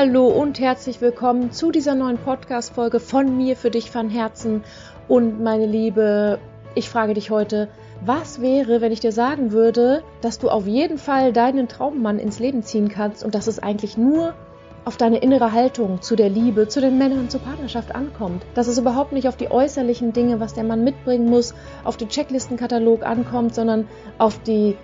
Hallo und herzlich willkommen zu dieser neuen Podcast-Folge von mir für dich von Herzen. Und meine Liebe, ich frage dich heute, was wäre, wenn ich dir sagen würde, dass du auf jeden Fall deinen Traummann ins Leben ziehen kannst und dass es eigentlich nur auf deine innere Haltung zu der Liebe, zu den Männern und zur Partnerschaft ankommt. Dass es überhaupt nicht auf die äußerlichen Dinge, was der Mann mitbringen muss, auf den Checklistenkatalog ankommt, sondern auf die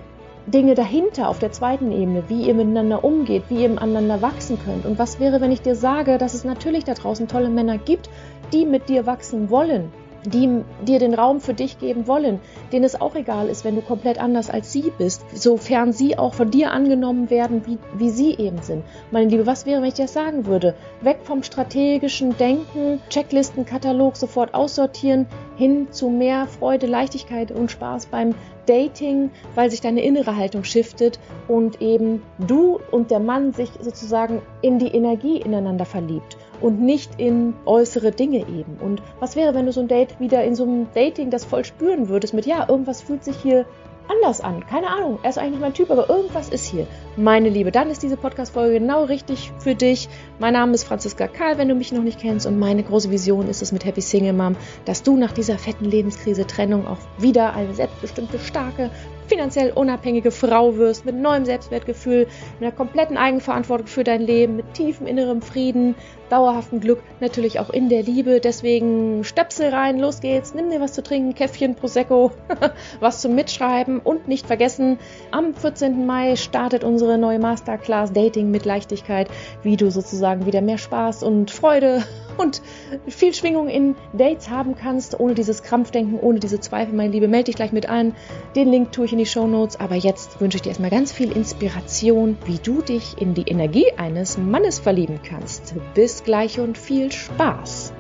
Dinge dahinter auf der zweiten Ebene, wie ihr miteinander umgeht, wie ihr miteinander wachsen könnt. Und was wäre, wenn ich dir sage, dass es natürlich da draußen tolle Männer gibt, die mit dir wachsen wollen, die dir den Raum für dich geben wollen, denen es auch egal ist, wenn du komplett anders als sie bist, sofern sie auch von dir angenommen werden, wie, wie sie eben sind. Meine Liebe, was wäre, wenn ich das sagen würde? Weg vom strategischen Denken, Checklistenkatalog sofort aussortieren, hin zu mehr Freude, Leichtigkeit und Spaß beim Dating, weil sich deine innere Haltung shiftet und eben du und der Mann sich sozusagen in die Energie ineinander verliebt und nicht in äußere Dinge eben. Und was wäre, wenn du so ein Date wieder in so einem Dating das voll spüren würdest mit, ja, irgendwas fühlt sich hier anders an. Keine Ahnung, er ist eigentlich mein Typ, aber irgendwas ist hier. Meine Liebe, dann ist diese Podcast-Folge genau richtig für dich. Mein Name ist Franziska Karl, wenn du mich noch nicht kennst. Und meine große Vision ist es mit Happy Single Mom, dass du nach dieser fetten Lebenskrise, Trennung auch wieder eine selbstbestimmte, starke, finanziell unabhängige Frau wirst, mit neuem Selbstwertgefühl, mit einer kompletten Eigenverantwortung für dein Leben, mit tiefem innerem Frieden, dauerhaftem Glück, natürlich auch in der Liebe. Deswegen Stöpsel rein, los geht's, nimm dir was zu trinken, Käffchen, Prosecco, was zum Mitschreiben und nicht vergessen, am 14. Mai startet unsere neue Masterclass Dating mit Leichtigkeit, wie du sozusagen wieder mehr Spaß und Freude und viel Schwingung in Dates haben kannst, ohne dieses Krampfdenken, ohne diese Zweifel, meine Liebe. Melde dich gleich mit ein. Den Link tue ich in die Show Notes. Aber jetzt wünsche ich dir erstmal ganz viel Inspiration, wie du dich in die Energie eines Mannes verlieben kannst. Bis gleich und viel Spaß!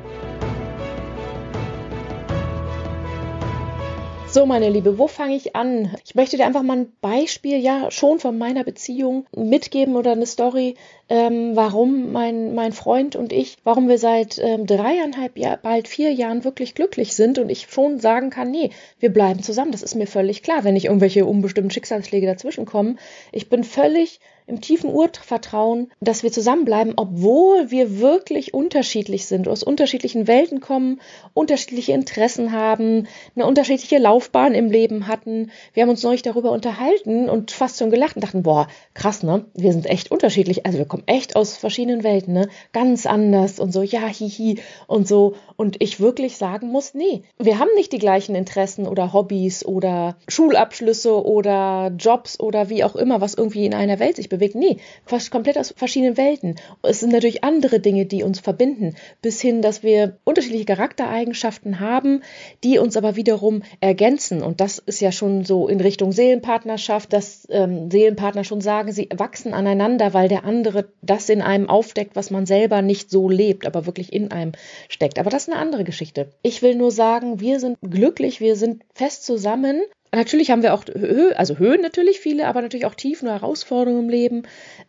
So, meine Liebe, wo fange ich an? Ich möchte dir einfach mal ein Beispiel, ja, schon von meiner Beziehung mitgeben oder eine Story, ähm, warum mein, mein Freund und ich, warum wir seit ähm, dreieinhalb Jahr, bald vier Jahren wirklich glücklich sind und ich schon sagen kann, nee, wir bleiben zusammen. Das ist mir völlig klar, wenn nicht irgendwelche unbestimmten Schicksalsschläge dazwischen kommen. Ich bin völlig im tiefen Urvertrauen, dass wir zusammenbleiben, obwohl wir wirklich unterschiedlich sind, aus unterschiedlichen Welten kommen, unterschiedliche Interessen haben, eine unterschiedliche Laufbahn im Leben hatten. Wir haben uns neulich darüber unterhalten und fast schon gelacht und dachten, boah, krass, ne? Wir sind echt unterschiedlich. Also wir kommen echt aus verschiedenen Welten, ne? Ganz anders und so, ja, hihi und so. Und ich wirklich sagen muss, nee, wir haben nicht die gleichen Interessen oder Hobbys oder Schulabschlüsse oder Jobs oder wie auch immer, was irgendwie in einer Welt sich bewegt. Nee, fast komplett aus verschiedenen Welten. Es sind natürlich andere Dinge, die uns verbinden, bis hin, dass wir unterschiedliche Charaktereigenschaften haben, die uns aber wiederum ergänzen. Und das ist ja schon so in Richtung Seelenpartnerschaft, dass ähm, Seelenpartner schon sagen, sie wachsen aneinander, weil der andere das in einem aufdeckt, was man selber nicht so lebt, aber wirklich in einem steckt. Aber das ist eine andere Geschichte. Ich will nur sagen, wir sind glücklich, wir sind fest zusammen Natürlich haben wir auch Höhe, also Höhen natürlich viele, aber natürlich auch Tiefen und Herausforderungen im Leben,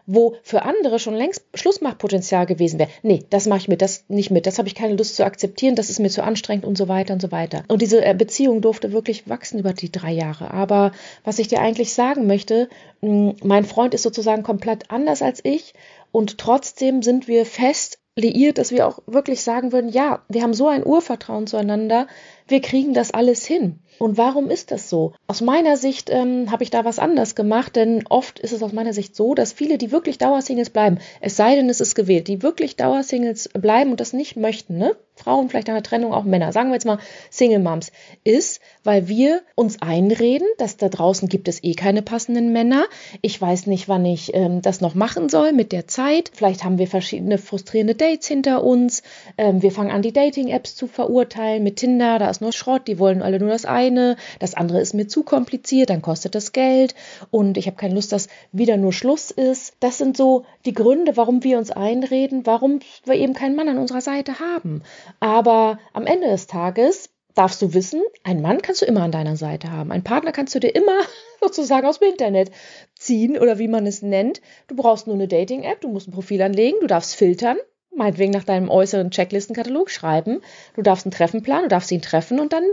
wo für andere schon längst Schlussmachpotenzial gewesen wäre. Nee, das mache ich mit, das nicht mit, das habe ich keine Lust zu akzeptieren, das ist mir zu anstrengend und so weiter und so weiter. Und diese äh, Beziehung durfte wirklich wachsen über die drei Jahre. Aber was ich dir eigentlich sagen möchte, mein Freund ist sozusagen komplett anders als ich und trotzdem sind wir fest liiert, dass wir auch wirklich sagen würden, ja, wir haben so ein Urvertrauen zueinander, wir kriegen das alles hin. Und warum ist das so? Aus meiner Sicht ähm, habe ich da was anders gemacht, denn oft ist es aus meiner Sicht so, dass viele, die wirklich Dauersingles bleiben, es sei denn, es ist gewählt, die wirklich Dauersingles bleiben und das nicht möchten, ne? Frauen, vielleicht nach einer Trennung auch Männer, sagen wir jetzt mal Single Moms, ist, weil wir uns einreden, dass da draußen gibt es eh keine passenden Männer. Ich weiß nicht, wann ich ähm, das noch machen soll mit der Zeit. Vielleicht haben wir verschiedene frustrierende Dates hinter uns. Ähm, wir fangen an, die Dating-Apps zu verurteilen mit Tinder, da ist nur Schrott, die wollen alle nur das eine, das andere ist mir zu kompliziert, dann kostet das Geld und ich habe keine Lust, dass wieder nur Schluss ist. Das sind so die Gründe, warum wir uns einreden, warum wir eben keinen Mann an unserer Seite haben. Aber am Ende des Tages darfst du wissen, einen Mann kannst du immer an deiner Seite haben. Einen Partner kannst du dir immer sozusagen aus dem Internet ziehen oder wie man es nennt. Du brauchst nur eine Dating-App, du musst ein Profil anlegen, du darfst filtern, meinetwegen nach deinem äußeren Checklistenkatalog schreiben. Du darfst ein Treffen planen, du darfst ihn treffen und dann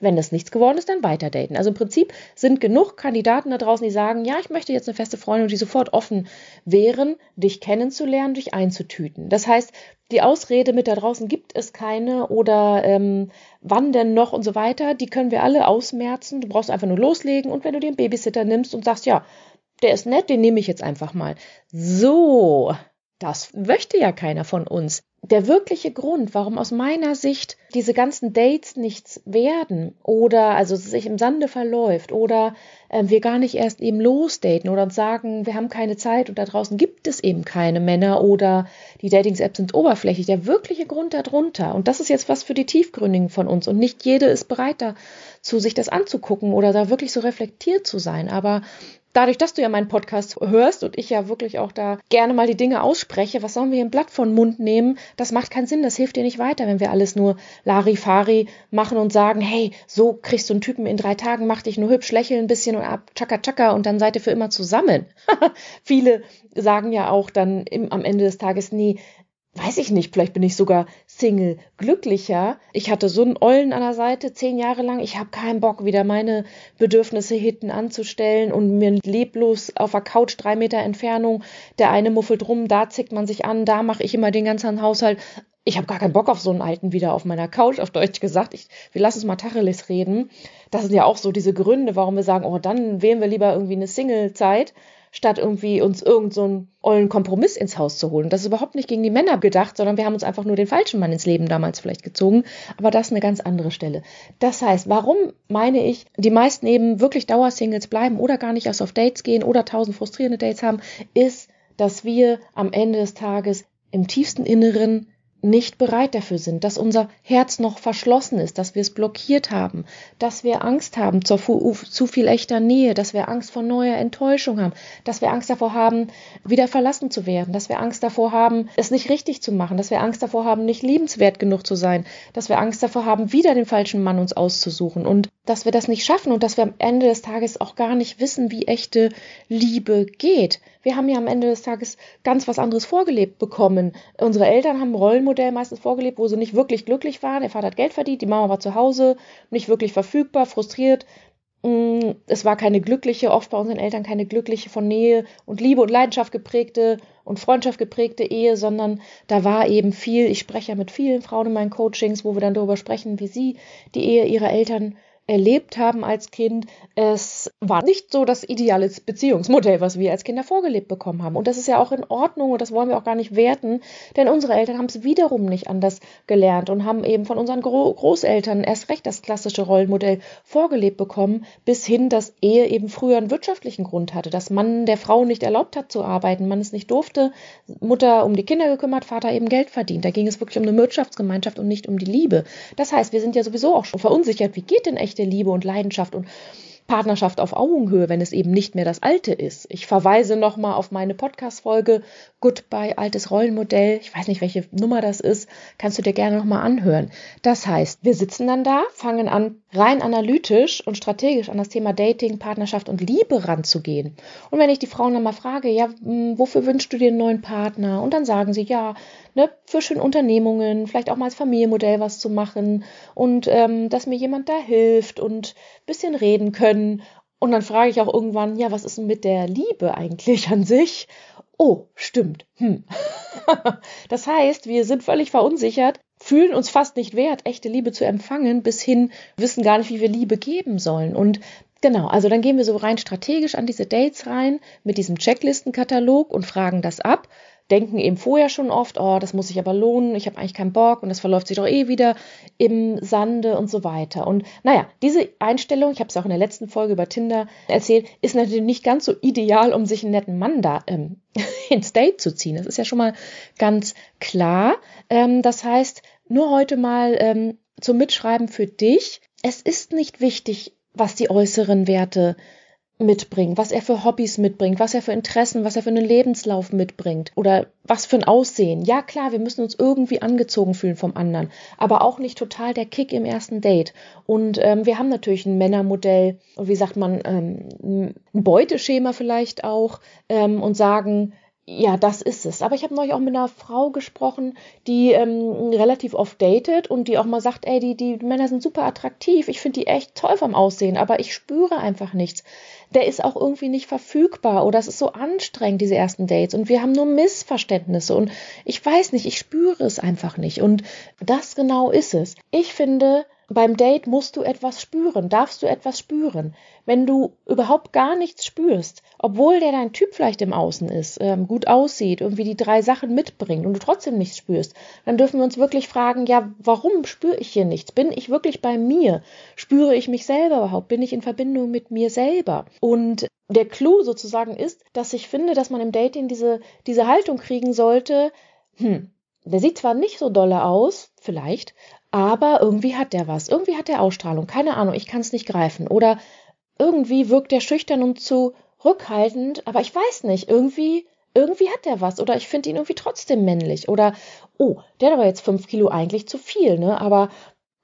wenn das nichts geworden ist, dann weiter daten. Also im Prinzip sind genug Kandidaten da draußen, die sagen, ja, ich möchte jetzt eine feste Freundin und die sofort offen wären, dich kennenzulernen, dich einzutüten. Das heißt, die Ausrede mit da draußen gibt es keine oder ähm, wann denn noch und so weiter, die können wir alle ausmerzen. Du brauchst einfach nur loslegen und wenn du den Babysitter nimmst und sagst, ja, der ist nett, den nehme ich jetzt einfach mal. So, das möchte ja keiner von uns der wirkliche Grund, warum aus meiner Sicht diese ganzen Dates nichts werden oder also sich im Sande verläuft oder äh, wir gar nicht erst eben losdaten oder uns sagen, wir haben keine Zeit und da draußen gibt es eben keine Männer oder die Dating-Apps sind oberflächlich. Der wirkliche Grund darunter und das ist jetzt was für die Tiefgründigen von uns und nicht jede ist bereit dazu, sich das anzugucken oder da wirklich so reflektiert zu sein. Aber dadurch, dass du ja meinen Podcast hörst und ich ja wirklich auch da gerne mal die Dinge ausspreche, was sollen wir ein Blatt von Mund nehmen? Das macht keinen Sinn, das hilft dir nicht weiter, wenn wir alles nur Larifari machen und sagen, hey, so kriegst du einen Typen in drei Tagen, mach dich nur hübsch, lächel ein bisschen und ab, tschakka tschakka und dann seid ihr für immer zusammen. Viele sagen ja auch dann im, am Ende des Tages, nee, weiß ich nicht, vielleicht bin ich sogar Single glücklicher. Ich hatte so einen Ollen an der Seite zehn Jahre lang. Ich habe keinen Bock, wieder meine Bedürfnisse hinten anzustellen und mir leblos auf der Couch drei Meter Entfernung. Der eine muffelt rum, da zickt man sich an, da mache ich immer den ganzen Haushalt. Ich habe gar keinen Bock auf so einen alten wieder auf meiner Couch, auf Deutsch gesagt. Ich, wir lassen uns mal Tacheles reden. Das sind ja auch so diese Gründe, warum wir sagen, oh, dann wählen wir lieber irgendwie eine Single-Zeit statt irgendwie uns irgend so ollen Kompromiss ins Haus zu holen. Das ist überhaupt nicht gegen die Männer gedacht, sondern wir haben uns einfach nur den falschen Mann ins Leben damals vielleicht gezogen. Aber das ist eine ganz andere Stelle. Das heißt, warum meine ich, die meisten eben wirklich Dauersingles bleiben oder gar nicht erst auf Dates gehen oder tausend frustrierende Dates haben, ist, dass wir am Ende des Tages im tiefsten Inneren nicht bereit dafür sind, dass unser Herz noch verschlossen ist, dass wir es blockiert haben, dass wir Angst haben zur zu viel echter Nähe, dass wir Angst vor neuer Enttäuschung haben, dass wir Angst davor haben, wieder verlassen zu werden, dass wir Angst davor haben, es nicht richtig zu machen, dass wir Angst davor haben, nicht liebenswert genug zu sein, dass wir Angst davor haben, wieder den falschen Mann uns auszusuchen. Und dass wir das nicht schaffen und dass wir am Ende des Tages auch gar nicht wissen, wie echte Liebe geht. Wir haben ja am Ende des Tages ganz was anderes vorgelebt bekommen. Unsere Eltern haben ein Rollenmodell meistens vorgelebt, wo sie nicht wirklich glücklich waren. Der Vater hat Geld verdient, die Mama war zu Hause, nicht wirklich verfügbar, frustriert. Mm, es war keine glückliche, oft bei unseren Eltern keine glückliche von Nähe und Liebe und Leidenschaft geprägte und Freundschaft geprägte Ehe, sondern da war eben viel, ich spreche ja mit vielen Frauen in meinen Coachings, wo wir dann darüber sprechen, wie sie die Ehe ihrer Eltern erlebt haben als Kind. Es war nicht so das ideale Beziehungsmodell, was wir als Kinder vorgelebt bekommen haben. Und das ist ja auch in Ordnung und das wollen wir auch gar nicht werten, denn unsere Eltern haben es wiederum nicht anders gelernt und haben eben von unseren Gro Großeltern erst recht das klassische Rollenmodell vorgelebt bekommen, bis hin, dass Ehe eben früher einen wirtschaftlichen Grund hatte, dass man der Frau nicht erlaubt hat zu arbeiten, man es nicht durfte, Mutter um die Kinder gekümmert, Vater eben Geld verdient. Da ging es wirklich um eine Wirtschaftsgemeinschaft und nicht um die Liebe. Das heißt, wir sind ja sowieso auch schon verunsichert, wie geht denn echt echte Liebe und Leidenschaft und Partnerschaft auf Augenhöhe, wenn es eben nicht mehr das Alte ist. Ich verweise nochmal auf meine Podcast-Folge Goodbye, altes Rollenmodell. Ich weiß nicht, welche Nummer das ist. Kannst du dir gerne nochmal anhören. Das heißt, wir sitzen dann da, fangen an, rein analytisch und strategisch an das Thema Dating, Partnerschaft und Liebe ranzugehen. Und wenn ich die Frauen dann mal frage, ja, hm, wofür wünschst du dir einen neuen Partner? Und dann sagen sie, ja, ne, für schöne Unternehmungen, vielleicht auch mal als Familienmodell was zu machen und ähm, dass mir jemand da hilft und bisschen reden können. Und dann frage ich auch irgendwann, ja, was ist denn mit der Liebe eigentlich an sich? Oh, stimmt. Hm. das heißt, wir sind völlig verunsichert, fühlen uns fast nicht wert, echte Liebe zu empfangen, bis hin wissen gar nicht, wie wir Liebe geben sollen. Und Genau, also dann gehen wir so rein strategisch an diese Dates rein mit diesem Checklistenkatalog und fragen das ab denken eben vorher schon oft, oh, das muss sich aber lohnen, ich habe eigentlich keinen Bock und das verläuft sich doch eh wieder im Sande und so weiter. Und naja, diese Einstellung, ich habe es auch in der letzten Folge über Tinder erzählt, ist natürlich nicht ganz so ideal, um sich einen netten Mann da ähm, ins Date zu ziehen. Das ist ja schon mal ganz klar. Ähm, das heißt, nur heute mal ähm, zum Mitschreiben für dich. Es ist nicht wichtig, was die äußeren Werte mitbringt, was er für Hobbys mitbringt, was er für Interessen, was er für einen Lebenslauf mitbringt oder was für ein Aussehen. Ja klar, wir müssen uns irgendwie angezogen fühlen vom anderen, aber auch nicht total der Kick im ersten Date. Und ähm, wir haben natürlich ein Männermodell und wie sagt man, ähm, ein Beuteschema vielleicht auch ähm, und sagen, ja, das ist es. Aber ich habe neulich auch mit einer Frau gesprochen, die ähm, relativ oft datet und die auch mal sagt, ey, die, die Männer sind super attraktiv, ich finde die echt toll vom Aussehen, aber ich spüre einfach nichts. Der ist auch irgendwie nicht verfügbar oder es ist so anstrengend, diese ersten Dates und wir haben nur Missverständnisse und ich weiß nicht, ich spüre es einfach nicht und das genau ist es. Ich finde, beim Date musst du etwas spüren, darfst du etwas spüren. Wenn du überhaupt gar nichts spürst, obwohl der dein Typ vielleicht im Außen ist, ähm, gut aussieht, irgendwie die drei Sachen mitbringt und du trotzdem nichts spürst, dann dürfen wir uns wirklich fragen, ja, warum spüre ich hier nichts? Bin ich wirklich bei mir? Spüre ich mich selber überhaupt? Bin ich in Verbindung mit mir selber? Und der Clou sozusagen ist, dass ich finde, dass man im Dating diese, diese Haltung kriegen sollte, hm, der sieht zwar nicht so dolle aus, vielleicht, aber irgendwie hat der was. Irgendwie hat der Ausstrahlung. Keine Ahnung, ich kann es nicht greifen. Oder irgendwie wirkt der schüchtern und zu rückhaltend, aber ich weiß nicht, irgendwie, irgendwie hat der was. Oder ich finde ihn irgendwie trotzdem männlich. Oder, oh, der hat aber jetzt fünf Kilo eigentlich zu viel, ne? Aber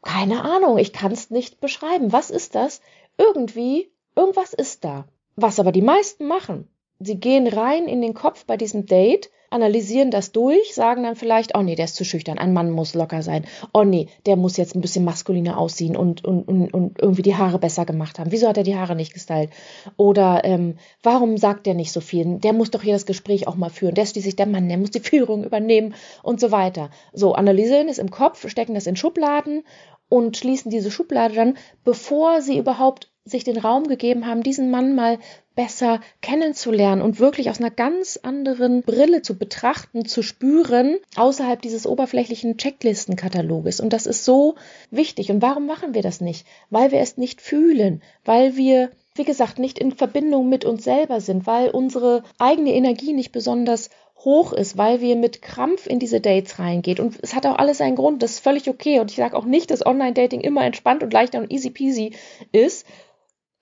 keine Ahnung, ich kann es nicht beschreiben. Was ist das? Irgendwie, irgendwas ist da. Was aber die meisten machen. Sie gehen rein in den Kopf bei diesem Date analysieren das durch, sagen dann vielleicht, oh nee, der ist zu schüchtern, ein Mann muss locker sein. Oh nee, der muss jetzt ein bisschen maskuliner aussehen und, und, und, und irgendwie die Haare besser gemacht haben. Wieso hat er die Haare nicht gestylt? Oder ähm, warum sagt der nicht so viel? Der muss doch hier das Gespräch auch mal führen. Der ist schließlich der Mann, der muss die Führung übernehmen und so weiter. So, analysieren es im Kopf, stecken das in Schubladen und schließen diese Schublade dann, bevor sie überhaupt sich den Raum gegeben haben, diesen Mann mal besser kennenzulernen und wirklich aus einer ganz anderen Brille zu betrachten, zu spüren, außerhalb dieses oberflächlichen Checklistenkataloges. Und das ist so wichtig. Und warum machen wir das nicht? Weil wir es nicht fühlen, weil wir wie gesagt, nicht in Verbindung mit uns selber sind, weil unsere eigene Energie nicht besonders hoch ist, weil wir mit Krampf in diese Dates reingehen. Und es hat auch alles einen Grund, das ist völlig okay. Und ich sage auch nicht, dass Online-Dating immer entspannt und leichter und easy peasy ist,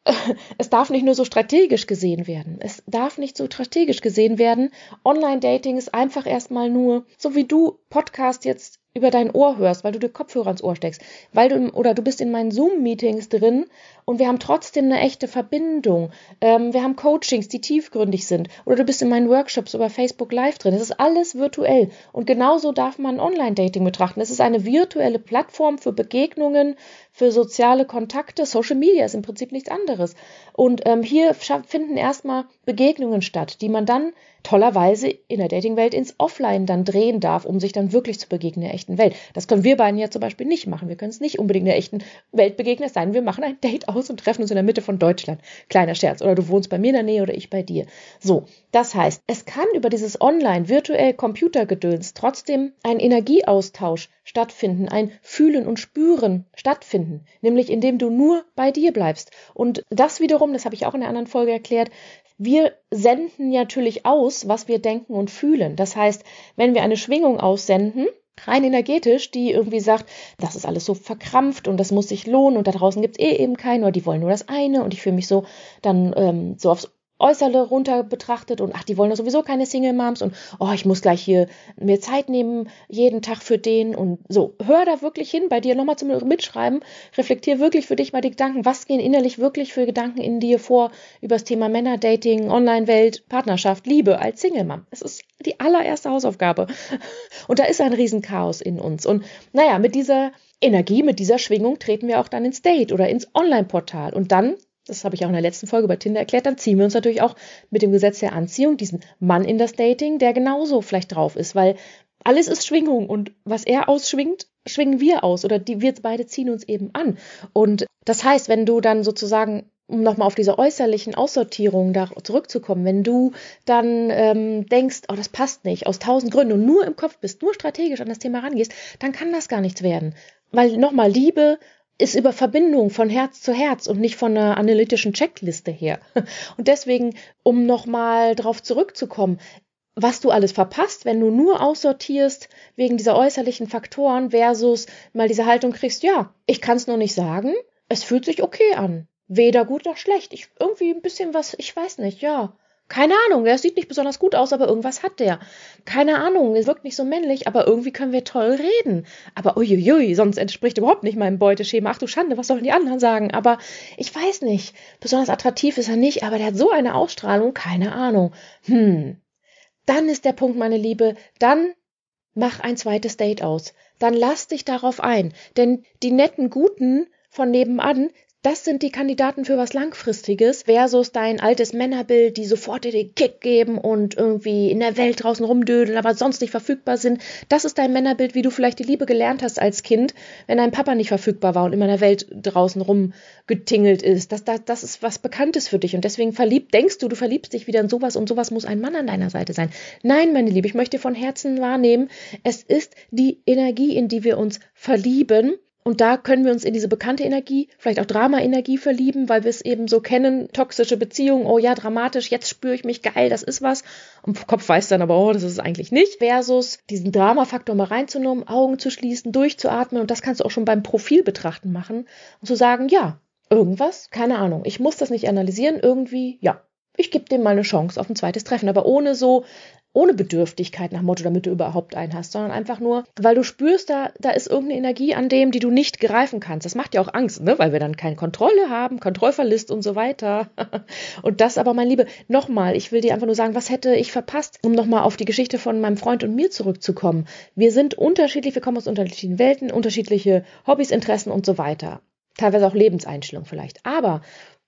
es darf nicht nur so strategisch gesehen werden. Es darf nicht so strategisch gesehen werden. Online-Dating ist einfach erstmal nur, so wie du Podcast jetzt über dein Ohr hörst, weil du dir Kopfhörer ins Ohr steckst, weil du oder du bist in meinen Zoom-Meetings drin und wir haben trotzdem eine echte Verbindung. Ähm, wir haben Coachings, die tiefgründig sind, oder du bist in meinen Workshops über Facebook Live drin. Es ist alles virtuell und genauso darf man Online-Dating betrachten. Es ist eine virtuelle Plattform für Begegnungen, für soziale Kontakte. Social Media ist im Prinzip nichts anderes. Und ähm, hier finden erstmal Begegnungen statt, die man dann tollerweise in der Datingwelt ins Offline dann drehen darf, um sich dann wirklich zu begegnen in der echten Welt. Das können wir beiden ja zum Beispiel nicht machen. Wir können es nicht unbedingt in der echten Welt begegnen, es sei denn, wir machen ein Date aus und treffen uns in der Mitte von Deutschland. Kleiner Scherz. Oder du wohnst bei mir in der Nähe oder ich bei dir. So, das heißt, es kann über dieses Online, virtuell Computergedöns trotzdem ein Energieaustausch stattfinden, ein Fühlen und Spüren stattfinden, nämlich indem du nur bei dir bleibst. Und das wiederum, das habe ich auch in der anderen Folge erklärt, wir senden natürlich aus, was wir denken und fühlen. Das heißt, wenn wir eine Schwingung aussenden, rein energetisch, die irgendwie sagt, das ist alles so verkrampft und das muss sich lohnen und da draußen gibt's eh eben keinen oder die wollen nur das eine und ich fühle mich so dann ähm, so aufs Äußere runter betrachtet und ach, die wollen doch sowieso keine Single Moms und oh, ich muss gleich hier mir Zeit nehmen, jeden Tag für den und so. Hör da wirklich hin, bei dir nochmal zum Mitschreiben, reflektier wirklich für dich mal die Gedanken, was gehen innerlich wirklich für Gedanken in dir vor über das Thema Männer, Dating, Online-Welt, Partnerschaft, Liebe als Single Mom. Es ist die allererste Hausaufgabe. Und da ist ein Riesenchaos in uns. Und naja, mit dieser Energie, mit dieser Schwingung treten wir auch dann ins Date oder ins Online-Portal. Und dann das habe ich auch in der letzten Folge bei Tinder erklärt, dann ziehen wir uns natürlich auch mit dem Gesetz der Anziehung diesen Mann in das Dating, der genauso vielleicht drauf ist, weil alles ist Schwingung und was er ausschwingt, schwingen wir aus oder die, wir beide ziehen uns eben an. Und das heißt, wenn du dann sozusagen um nochmal auf diese äußerlichen Aussortierungen da zurückzukommen, wenn du dann ähm, denkst, oh, das passt nicht, aus tausend Gründen und nur im Kopf bist, nur strategisch an das Thema rangehst, dann kann das gar nichts werden. Weil nochmal Liebe ist über Verbindung von Herz zu Herz und nicht von einer analytischen Checkliste her. Und deswegen, um nochmal drauf zurückzukommen, was du alles verpasst, wenn du nur aussortierst wegen dieser äußerlichen Faktoren versus mal diese Haltung kriegst, ja, ich kann es nur nicht sagen, es fühlt sich okay an. Weder gut noch schlecht. Ich irgendwie ein bisschen was, ich weiß nicht, ja. Keine Ahnung, der sieht nicht besonders gut aus, aber irgendwas hat der. Keine Ahnung, er wirkt nicht so männlich, aber irgendwie können wir toll reden. Aber uiuiui, sonst entspricht überhaupt nicht meinem Beuteschema. Ach du Schande, was sollen die anderen sagen? Aber ich weiß nicht. Besonders attraktiv ist er nicht, aber der hat so eine Ausstrahlung, keine Ahnung. Hm. dann ist der Punkt, meine Liebe, dann mach ein zweites Date aus. Dann lass dich darauf ein. Denn die netten Guten von nebenan, das sind die Kandidaten für was Langfristiges versus dein altes Männerbild, die sofort dir den Kick geben und irgendwie in der Welt draußen rumdödeln, aber sonst nicht verfügbar sind. Das ist dein Männerbild, wie du vielleicht die Liebe gelernt hast als Kind, wenn dein Papa nicht verfügbar war und immer in der Welt draußen rumgetingelt ist. Das, das, das ist was Bekanntes für dich und deswegen verliebt, denkst du, du verliebst dich wieder in sowas und sowas muss ein Mann an deiner Seite sein. Nein, meine Liebe, ich möchte von Herzen wahrnehmen, es ist die Energie, in die wir uns verlieben und da können wir uns in diese bekannte Energie, vielleicht auch Drama-Energie verlieben, weil wir es eben so kennen, toxische Beziehungen, oh ja, dramatisch, jetzt spüre ich mich geil, das ist was. Und Kopf weiß dann aber, oh, das ist es eigentlich nicht. Versus diesen Drama-Faktor mal reinzunehmen, Augen zu schließen, durchzuatmen. Und das kannst du auch schon beim Profil betrachten machen. Und zu sagen, ja, irgendwas, keine Ahnung, ich muss das nicht analysieren, irgendwie, ja, ich gebe dem mal eine Chance auf ein zweites Treffen, aber ohne so ohne Bedürftigkeit nach Motto, damit du überhaupt einen hast, sondern einfach nur, weil du spürst, da, da ist irgendeine Energie an dem, die du nicht greifen kannst. Das macht ja auch Angst, ne? weil wir dann keine Kontrolle haben, Kontrollverlust und so weiter. und das aber, mein Liebe, nochmal, ich will dir einfach nur sagen, was hätte ich verpasst, um nochmal auf die Geschichte von meinem Freund und mir zurückzukommen. Wir sind unterschiedlich, wir kommen aus unterschiedlichen Welten, unterschiedliche Hobbys, Interessen und so weiter. Teilweise auch Lebenseinstellungen vielleicht. Aber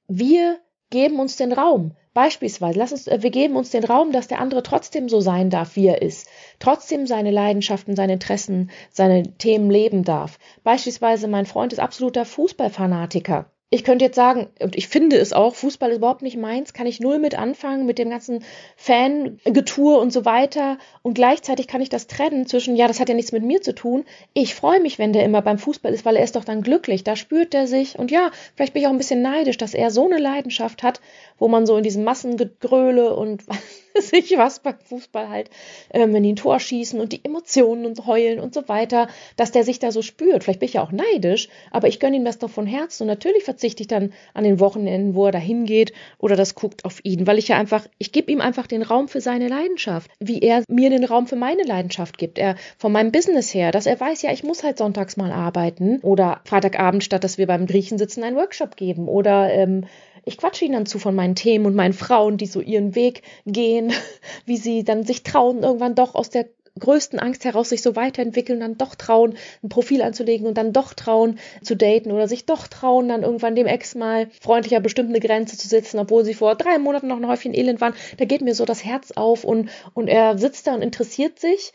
wir geben uns den Raum. Beispielsweise, lass uns, äh, wir geben uns den Raum, dass der andere trotzdem so sein darf, wie er ist, trotzdem seine Leidenschaften, seine Interessen, seine Themen leben darf. Beispielsweise, mein Freund ist absoluter Fußballfanatiker ich könnte jetzt sagen, und ich finde es auch, Fußball ist überhaupt nicht meins, kann ich null mit anfangen, mit dem ganzen Fangetue und so weiter. Und gleichzeitig kann ich das trennen zwischen, ja, das hat ja nichts mit mir zu tun. Ich freue mich, wenn der immer beim Fußball ist, weil er ist doch dann glücklich. Da spürt er sich. Und ja, vielleicht bin ich auch ein bisschen neidisch, dass er so eine Leidenschaft hat, wo man so in diesem Massengegröle und sich was beim Fußball halt, äh, wenn die ein Tor schießen und die Emotionen und heulen und so weiter, dass der sich da so spürt. Vielleicht bin ich ja auch neidisch, aber ich gönne ihm das doch von Herzen und natürlich verzichte ich dann an den Wochenenden, wo er da hingeht oder das guckt auf ihn, weil ich ja einfach, ich gebe ihm einfach den Raum für seine Leidenschaft, wie er mir den Raum für meine Leidenschaft gibt. Er von meinem Business her, dass er weiß, ja, ich muss halt sonntags mal arbeiten oder Freitagabend, statt dass wir beim Griechen sitzen, einen Workshop geben oder ähm, ich quatsche ihnen dann zu von meinen Themen und meinen Frauen, die so ihren Weg gehen, wie sie dann sich trauen, irgendwann doch aus der größten Angst heraus sich so weiterentwickeln, dann doch trauen, ein Profil anzulegen und dann doch trauen zu daten oder sich doch trauen, dann irgendwann dem Ex mal freundlicher bestimmt eine Grenze zu setzen, obwohl sie vor drei Monaten noch ein Häufchen Elend waren. Da geht mir so das Herz auf und, und er sitzt da und interessiert sich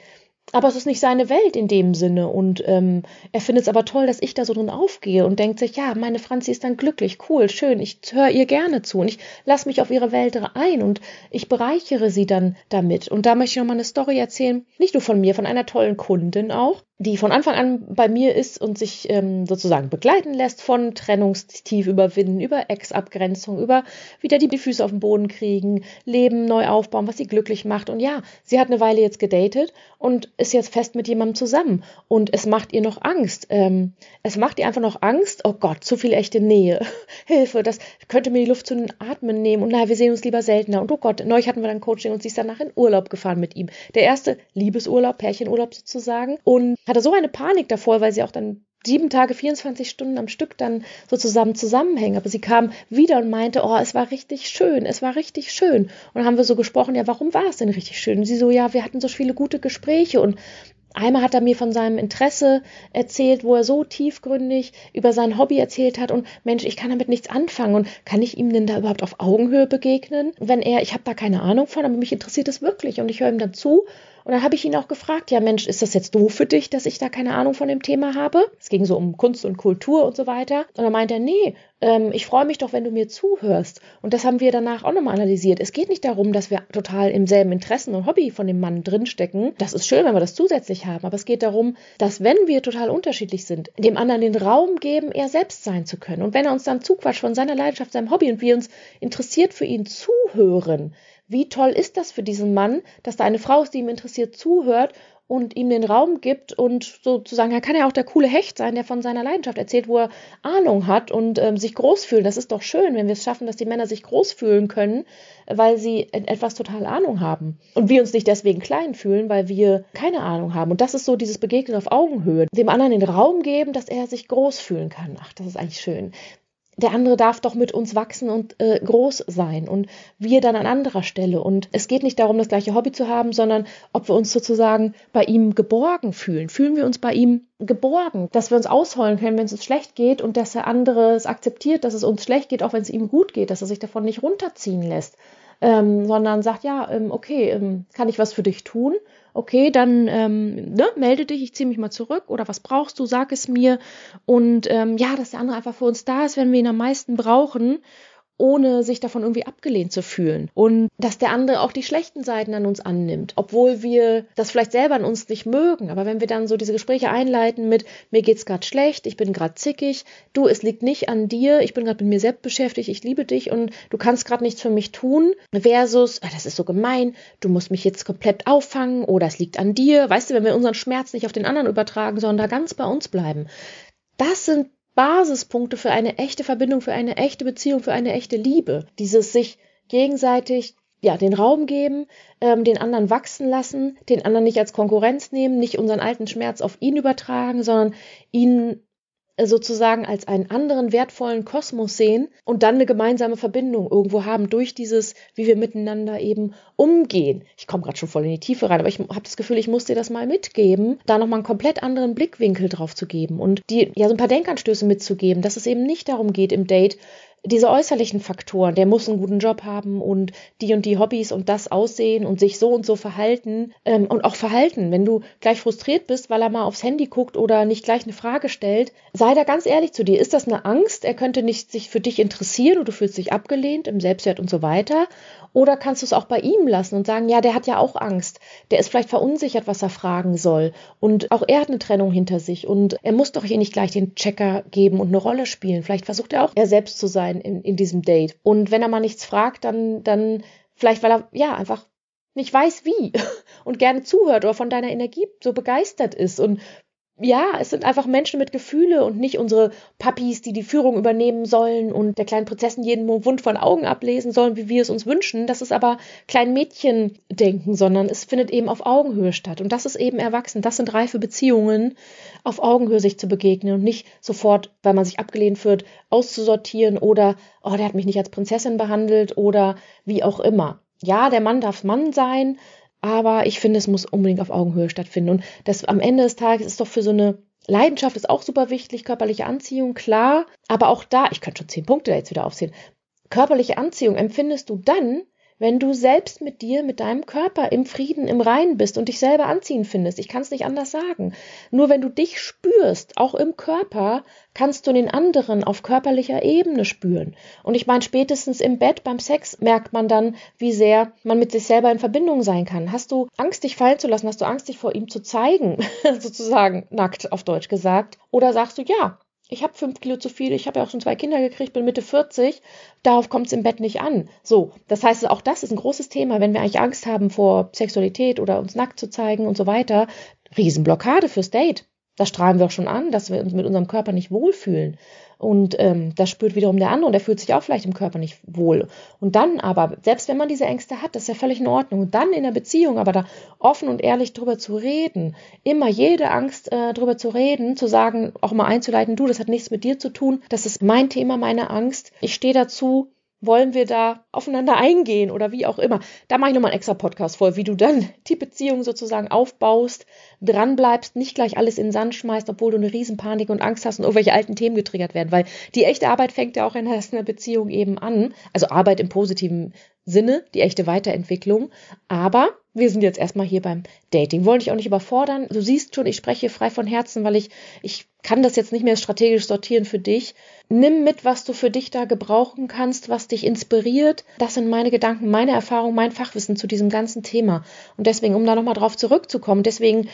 aber es ist nicht seine Welt in dem Sinne. Und ähm, er findet es aber toll, dass ich da so drin aufgehe und denkt sich, ja, meine Franzi ist dann glücklich, cool, schön, ich höre ihr gerne zu und ich lasse mich auf ihre Welt ein und ich bereichere sie dann damit. Und da möchte ich nochmal eine Story erzählen, nicht nur von mir, von einer tollen Kundin auch, die von Anfang an bei mir ist und sich ähm, sozusagen begleiten lässt von Trennungstief überwinden, über Ex-Abgrenzung, über wieder die, Füße auf den Boden kriegen, Leben neu aufbauen, was sie glücklich macht. Und ja, sie hat eine Weile jetzt gedatet und ist jetzt fest mit jemandem zusammen. Und es macht ihr noch Angst. Ähm, es macht ihr einfach noch Angst. Oh Gott, zu viel echte Nähe. Hilfe, das könnte mir die Luft zu den Atmen nehmen. Und naja, wir sehen uns lieber seltener. Und oh Gott, neulich hatten wir dann Coaching und sie ist danach in Urlaub gefahren mit ihm. Der erste Liebesurlaub, Pärchenurlaub sozusagen. Und hatte so eine Panik davor, weil sie auch dann sieben Tage, 24 Stunden am Stück dann so zusammen zusammenhängen. Aber sie kam wieder und meinte, oh, es war richtig schön, es war richtig schön. Und dann haben wir so gesprochen, ja, warum war es denn richtig schön? Und sie so, ja, wir hatten so viele gute Gespräche und Einmal hat er mir von seinem Interesse erzählt, wo er so tiefgründig über sein Hobby erzählt hat und Mensch, ich kann damit nichts anfangen und kann ich ihm denn da überhaupt auf Augenhöhe begegnen? Wenn er, ich habe da keine Ahnung von, aber mich interessiert es wirklich und ich höre ihm dann zu und dann habe ich ihn auch gefragt, ja Mensch, ist das jetzt doof für dich, dass ich da keine Ahnung von dem Thema habe? Es ging so um Kunst und Kultur und so weiter. Und dann meinte er, nee, ähm, ich freue mich doch, wenn du mir zuhörst. Und das haben wir danach auch nochmal analysiert. Es geht nicht darum, dass wir total im selben Interessen und Hobby von dem Mann drinstecken. Das ist schön, wenn wir das zusätzlich haben. Aber es geht darum, dass wenn wir total unterschiedlich sind, dem anderen den Raum geben, er selbst sein zu können. Und wenn er uns dann zuquatscht von seiner Leidenschaft, seinem Hobby und wir uns interessiert für ihn zuhören, wie toll ist das für diesen Mann, dass da eine Frau ist, die ihm interessiert zuhört und ihm den Raum gibt und sozusagen, er kann ja auch der coole Hecht sein, der von seiner Leidenschaft erzählt, wo er Ahnung hat und ähm, sich groß fühlt. Das ist doch schön, wenn wir es schaffen, dass die Männer sich groß fühlen können, weil sie etwas total Ahnung haben. Und wir uns nicht deswegen klein fühlen, weil wir keine Ahnung haben. Und das ist so dieses Begegnen auf Augenhöhe. Dem anderen den Raum geben, dass er sich groß fühlen kann. Ach, das ist eigentlich schön der andere darf doch mit uns wachsen und äh, groß sein und wir dann an anderer Stelle. Und es geht nicht darum, das gleiche Hobby zu haben, sondern ob wir uns sozusagen bei ihm geborgen fühlen. Fühlen wir uns bei ihm geborgen, dass wir uns ausholen können, wenn es uns schlecht geht und dass der andere es akzeptiert, dass es uns schlecht geht, auch wenn es ihm gut geht, dass er sich davon nicht runterziehen lässt, ähm, sondern sagt, ja, ähm, okay, ähm, kann ich was für dich tun? okay, dann ähm, ne, melde dich, ich ziehe mich mal zurück oder was brauchst du, sag es mir. Und ähm, ja, dass der andere einfach für uns da ist, wenn wir ihn am meisten brauchen ohne sich davon irgendwie abgelehnt zu fühlen. Und dass der andere auch die schlechten Seiten an uns annimmt, obwohl wir das vielleicht selber an uns nicht mögen. Aber wenn wir dann so diese Gespräche einleiten mit, mir geht's gerade schlecht, ich bin gerade zickig, du, es liegt nicht an dir, ich bin gerade mit mir selbst beschäftigt, ich liebe dich und du kannst gerade nichts für mich tun, versus, ah, das ist so gemein, du musst mich jetzt komplett auffangen oder es liegt an dir. Weißt du, wenn wir unseren Schmerz nicht auf den anderen übertragen, sondern da ganz bei uns bleiben. Das sind Basispunkte für eine echte Verbindung, für eine echte Beziehung, für eine echte Liebe. Dieses sich gegenseitig ja, den Raum geben, ähm, den anderen wachsen lassen, den anderen nicht als Konkurrenz nehmen, nicht unseren alten Schmerz auf ihn übertragen, sondern ihn sozusagen als einen anderen wertvollen Kosmos sehen und dann eine gemeinsame Verbindung irgendwo haben durch dieses, wie wir miteinander eben umgehen. Ich komme gerade schon voll in die Tiefe rein, aber ich habe das Gefühl, ich muss dir das mal mitgeben, da nochmal einen komplett anderen Blickwinkel drauf zu geben und die ja so ein paar Denkanstöße mitzugeben, dass es eben nicht darum geht im Date, diese äußerlichen Faktoren, der muss einen guten Job haben und die und die Hobbys und das aussehen und sich so und so verhalten ähm, und auch verhalten. Wenn du gleich frustriert bist, weil er mal aufs Handy guckt oder nicht gleich eine Frage stellt, sei da ganz ehrlich zu dir. Ist das eine Angst? Er könnte nicht sich für dich interessieren und du fühlst dich abgelehnt im Selbstwert und so weiter. Oder kannst du es auch bei ihm lassen und sagen, ja, der hat ja auch Angst. Der ist vielleicht verunsichert, was er fragen soll. Und auch er hat eine Trennung hinter sich. Und er muss doch hier nicht gleich den Checker geben und eine Rolle spielen. Vielleicht versucht er auch er selbst zu sein in, in diesem Date. Und wenn er mal nichts fragt, dann, dann vielleicht, weil er, ja, einfach nicht weiß wie und gerne zuhört oder von deiner Energie so begeistert ist und ja, es sind einfach Menschen mit Gefühle und nicht unsere Puppies, die die Führung übernehmen sollen und der kleinen Prinzessin jeden Wund von Augen ablesen sollen, wie wir es uns wünschen. Das ist aber klein Mädchen denken, sondern es findet eben auf Augenhöhe statt. Und das ist eben erwachsen. Das sind reife Beziehungen, auf Augenhöhe sich zu begegnen und nicht sofort, weil man sich abgelehnt wird, auszusortieren oder, oh, der hat mich nicht als Prinzessin behandelt oder wie auch immer. Ja, der Mann darf Mann sein, aber ich finde, es muss unbedingt auf Augenhöhe stattfinden. Und das am Ende des Tages ist doch für so eine Leidenschaft ist auch super wichtig, körperliche Anziehung, klar. Aber auch da, ich könnte schon zehn Punkte jetzt wieder aufzählen. Körperliche Anziehung empfindest du dann, wenn du selbst mit dir, mit deinem Körper im Frieden, im Reinen bist und dich selber anziehen findest. Ich kann es nicht anders sagen. Nur wenn du dich spürst, auch im Körper, kannst du den anderen auf körperlicher Ebene spüren. Und ich meine, spätestens im Bett beim Sex merkt man dann, wie sehr man mit sich selber in Verbindung sein kann. Hast du Angst, dich fallen zu lassen? Hast du Angst, dich vor ihm zu zeigen? Sozusagen nackt auf Deutsch gesagt. Oder sagst du, ja, ich habe fünf Kilo zu viel, ich habe ja auch schon zwei Kinder gekriegt, bin Mitte 40, darauf kommt es im Bett nicht an. So, das heißt, auch das ist ein großes Thema, wenn wir eigentlich Angst haben vor Sexualität oder uns nackt zu zeigen und so weiter. Riesenblockade fürs Date. Das strahlen wir auch schon an, dass wir uns mit unserem Körper nicht wohlfühlen. Und ähm, das spürt wiederum der andere und der fühlt sich auch vielleicht im Körper nicht wohl. Und dann aber, selbst wenn man diese Ängste hat, das ist ja völlig in Ordnung. Und dann in der Beziehung aber da offen und ehrlich drüber zu reden, immer jede Angst äh, drüber zu reden, zu sagen, auch mal einzuleiten, du, das hat nichts mit dir zu tun, das ist mein Thema, meine Angst. Ich stehe dazu, wollen wir da aufeinander eingehen oder wie auch immer. Da mache ich nochmal einen extra Podcast vor, wie du dann die Beziehung sozusagen aufbaust, dranbleibst, nicht gleich alles in den Sand schmeißt, obwohl du eine Riesenpanik und Angst hast und irgendwelche alten Themen getriggert werden, weil die echte Arbeit fängt ja auch in einer Beziehung eben an. Also Arbeit im positiven Sinne, die echte Weiterentwicklung. Aber wir sind jetzt erstmal hier beim Dating. Wollte ich auch nicht überfordern. Du siehst schon, ich spreche frei von Herzen, weil ich, ich kann das jetzt nicht mehr strategisch sortieren für dich. Nimm mit, was du für dich da gebrauchen kannst, was dich inspiriert. Das sind meine Gedanken, meine Erfahrungen, mein Fachwissen zu diesem ganzen Thema. Und deswegen, um da nochmal drauf zurückzukommen, deswegen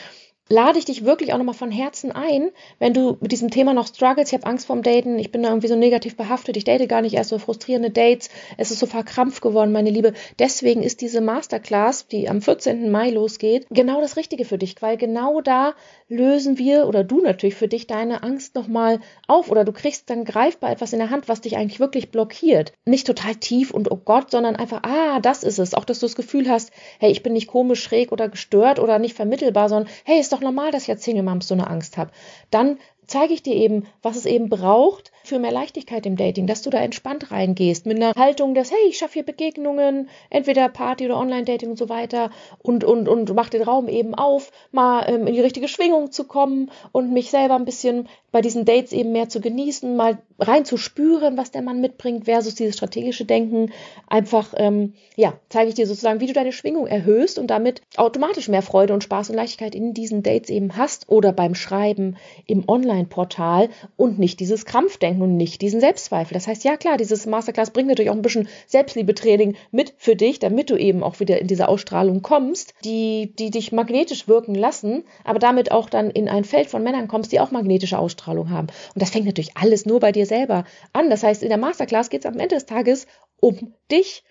lade ich dich wirklich auch nochmal von Herzen ein, wenn du mit diesem Thema noch struggles, ich habe Angst vorm Daten, ich bin da irgendwie so negativ behaftet, ich date gar nicht erst so frustrierende Dates, es ist so verkrampft geworden, meine Liebe. Deswegen ist diese Masterclass, die am 14. Mai losgeht, genau das Richtige für dich, weil genau da lösen wir oder du natürlich für dich deine Angst nochmal auf oder du kriegst dann greifbar etwas in der Hand, was dich eigentlich wirklich blockiert. Nicht total tief und oh Gott, sondern einfach, ah, das ist es. Auch, dass du das Gefühl hast, hey, ich bin nicht komisch, schräg oder gestört oder nicht vermittelbar, sondern hey, ist doch normal, dass ich als Single Mom so eine Angst habe. Dann zeige ich dir eben, was es eben braucht für mehr Leichtigkeit im Dating, dass du da entspannt reingehst mit einer Haltung, dass, hey, ich schaffe hier Begegnungen, entweder Party oder Online-Dating und so weiter und, und, und mach den Raum eben auf, mal ähm, in die richtige Schwingung zu kommen und mich selber ein bisschen bei diesen Dates eben mehr zu genießen, mal rein zu spüren, was der Mann mitbringt, versus dieses strategische Denken. Einfach, ähm, ja, zeige ich dir sozusagen, wie du deine Schwingung erhöhst und damit automatisch mehr Freude und Spaß und Leichtigkeit in diesen Dates eben hast oder beim Schreiben im Online-Portal und nicht dieses Krampfdenken und nicht diesen Selbstzweifel. Das heißt, ja klar, dieses Masterclass bringt natürlich auch ein bisschen Selbstliebetraining mit für dich, damit du eben auch wieder in diese Ausstrahlung kommst, die, die dich magnetisch wirken lassen, aber damit auch dann in ein Feld von Männern kommst, die auch magnetische Ausstrahlung haben. Und das fängt natürlich alles nur bei dir selber an. Das heißt, in der Masterclass geht es am Ende des Tages um dich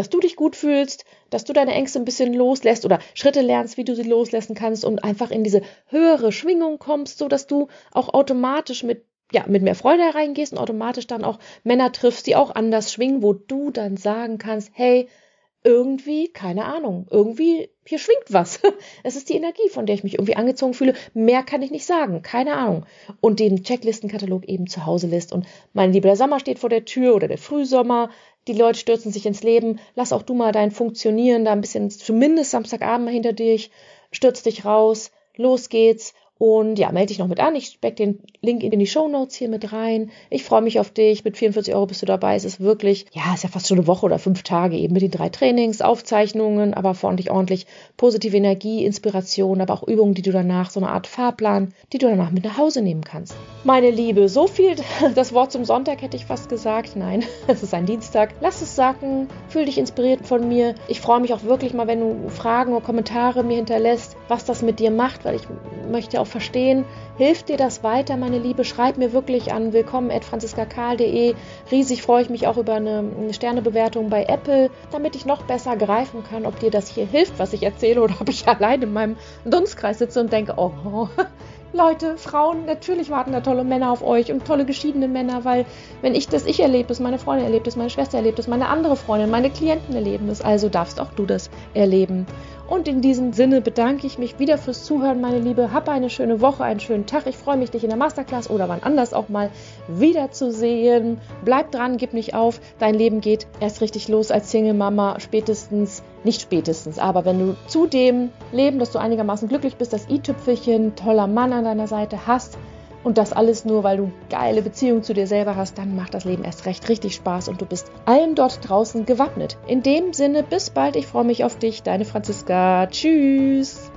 dass du dich gut fühlst, dass du deine Ängste ein bisschen loslässt oder Schritte lernst, wie du sie loslassen kannst und einfach in diese höhere Schwingung kommst, so dass du auch automatisch mit ja, mit mehr Freude hereingehst und automatisch dann auch Männer triffst, die auch anders schwingen, wo du dann sagen kannst, hey, irgendwie, keine Ahnung, irgendwie, hier schwingt was. Es ist die Energie, von der ich mich irgendwie angezogen fühle. Mehr kann ich nicht sagen, keine Ahnung. Und den Checklistenkatalog eben zu Hause lässt. Und mein lieber, Sommer steht vor der Tür oder der Frühsommer. Die Leute stürzen sich ins Leben. Lass auch du mal dein Funktionieren da ein bisschen, zumindest Samstagabend mal hinter dich. Stürz dich raus. Los geht's. Und ja, melde dich noch mit an. Ich speck den Link in die Show Notes hier mit rein. Ich freue mich auf dich. Mit 44 Euro bist du dabei. Es ist wirklich, ja, ist ja fast schon eine Woche oder fünf Tage eben mit den drei Trainings, Aufzeichnungen, aber ordentlich, ordentlich positive Energie, Inspiration, aber auch Übungen, die du danach, so eine Art Fahrplan, die du danach mit nach Hause nehmen kannst. Meine Liebe, so viel das Wort zum Sonntag hätte ich fast gesagt. Nein, es ist ein Dienstag. Lass es sacken. Fühl dich inspiriert von mir. Ich freue mich auch wirklich mal, wenn du Fragen oder Kommentare mir hinterlässt, was das mit dir macht, weil ich möchte auch verstehen, hilft dir das weiter, meine Liebe? Schreib mir wirklich an willkommen.franziskakal.de. Riesig freue ich mich auch über eine, Sternebewertung bei Apple, damit ich noch besser greifen kann, ob dir das hier hilft, was ich erzähle, oder ob ich allein in meinem Dunstkreis sitze und denke, oh, oh Leute, Frauen, natürlich warten da tolle Männer auf euch und tolle geschiedene Männer, weil wenn ich das ich erlebe, das meine Freundin erlebt, das meine Schwester erlebt, das meine andere Freundin, meine Klienten erleben das, also darfst auch du das erleben. Und in diesem Sinne bedanke ich mich wieder fürs Zuhören, meine Liebe. Hab eine schöne Woche, einen schönen Tag. Ich freue mich, dich in der Masterclass oder wann anders auch mal wiederzusehen. Bleib dran, gib nicht auf. Dein Leben geht erst richtig los als Single-Mama. Spätestens, nicht spätestens, aber wenn du zu dem Leben, dass du einigermaßen glücklich bist, das i-Tüpfelchen, toller Mann an deiner Seite hast, und das alles nur, weil du geile Beziehung zu dir selber hast, dann macht das Leben erst recht richtig Spaß und du bist allem dort draußen gewappnet. In dem Sinne, bis bald, ich freue mich auf dich, deine Franziska. Tschüss.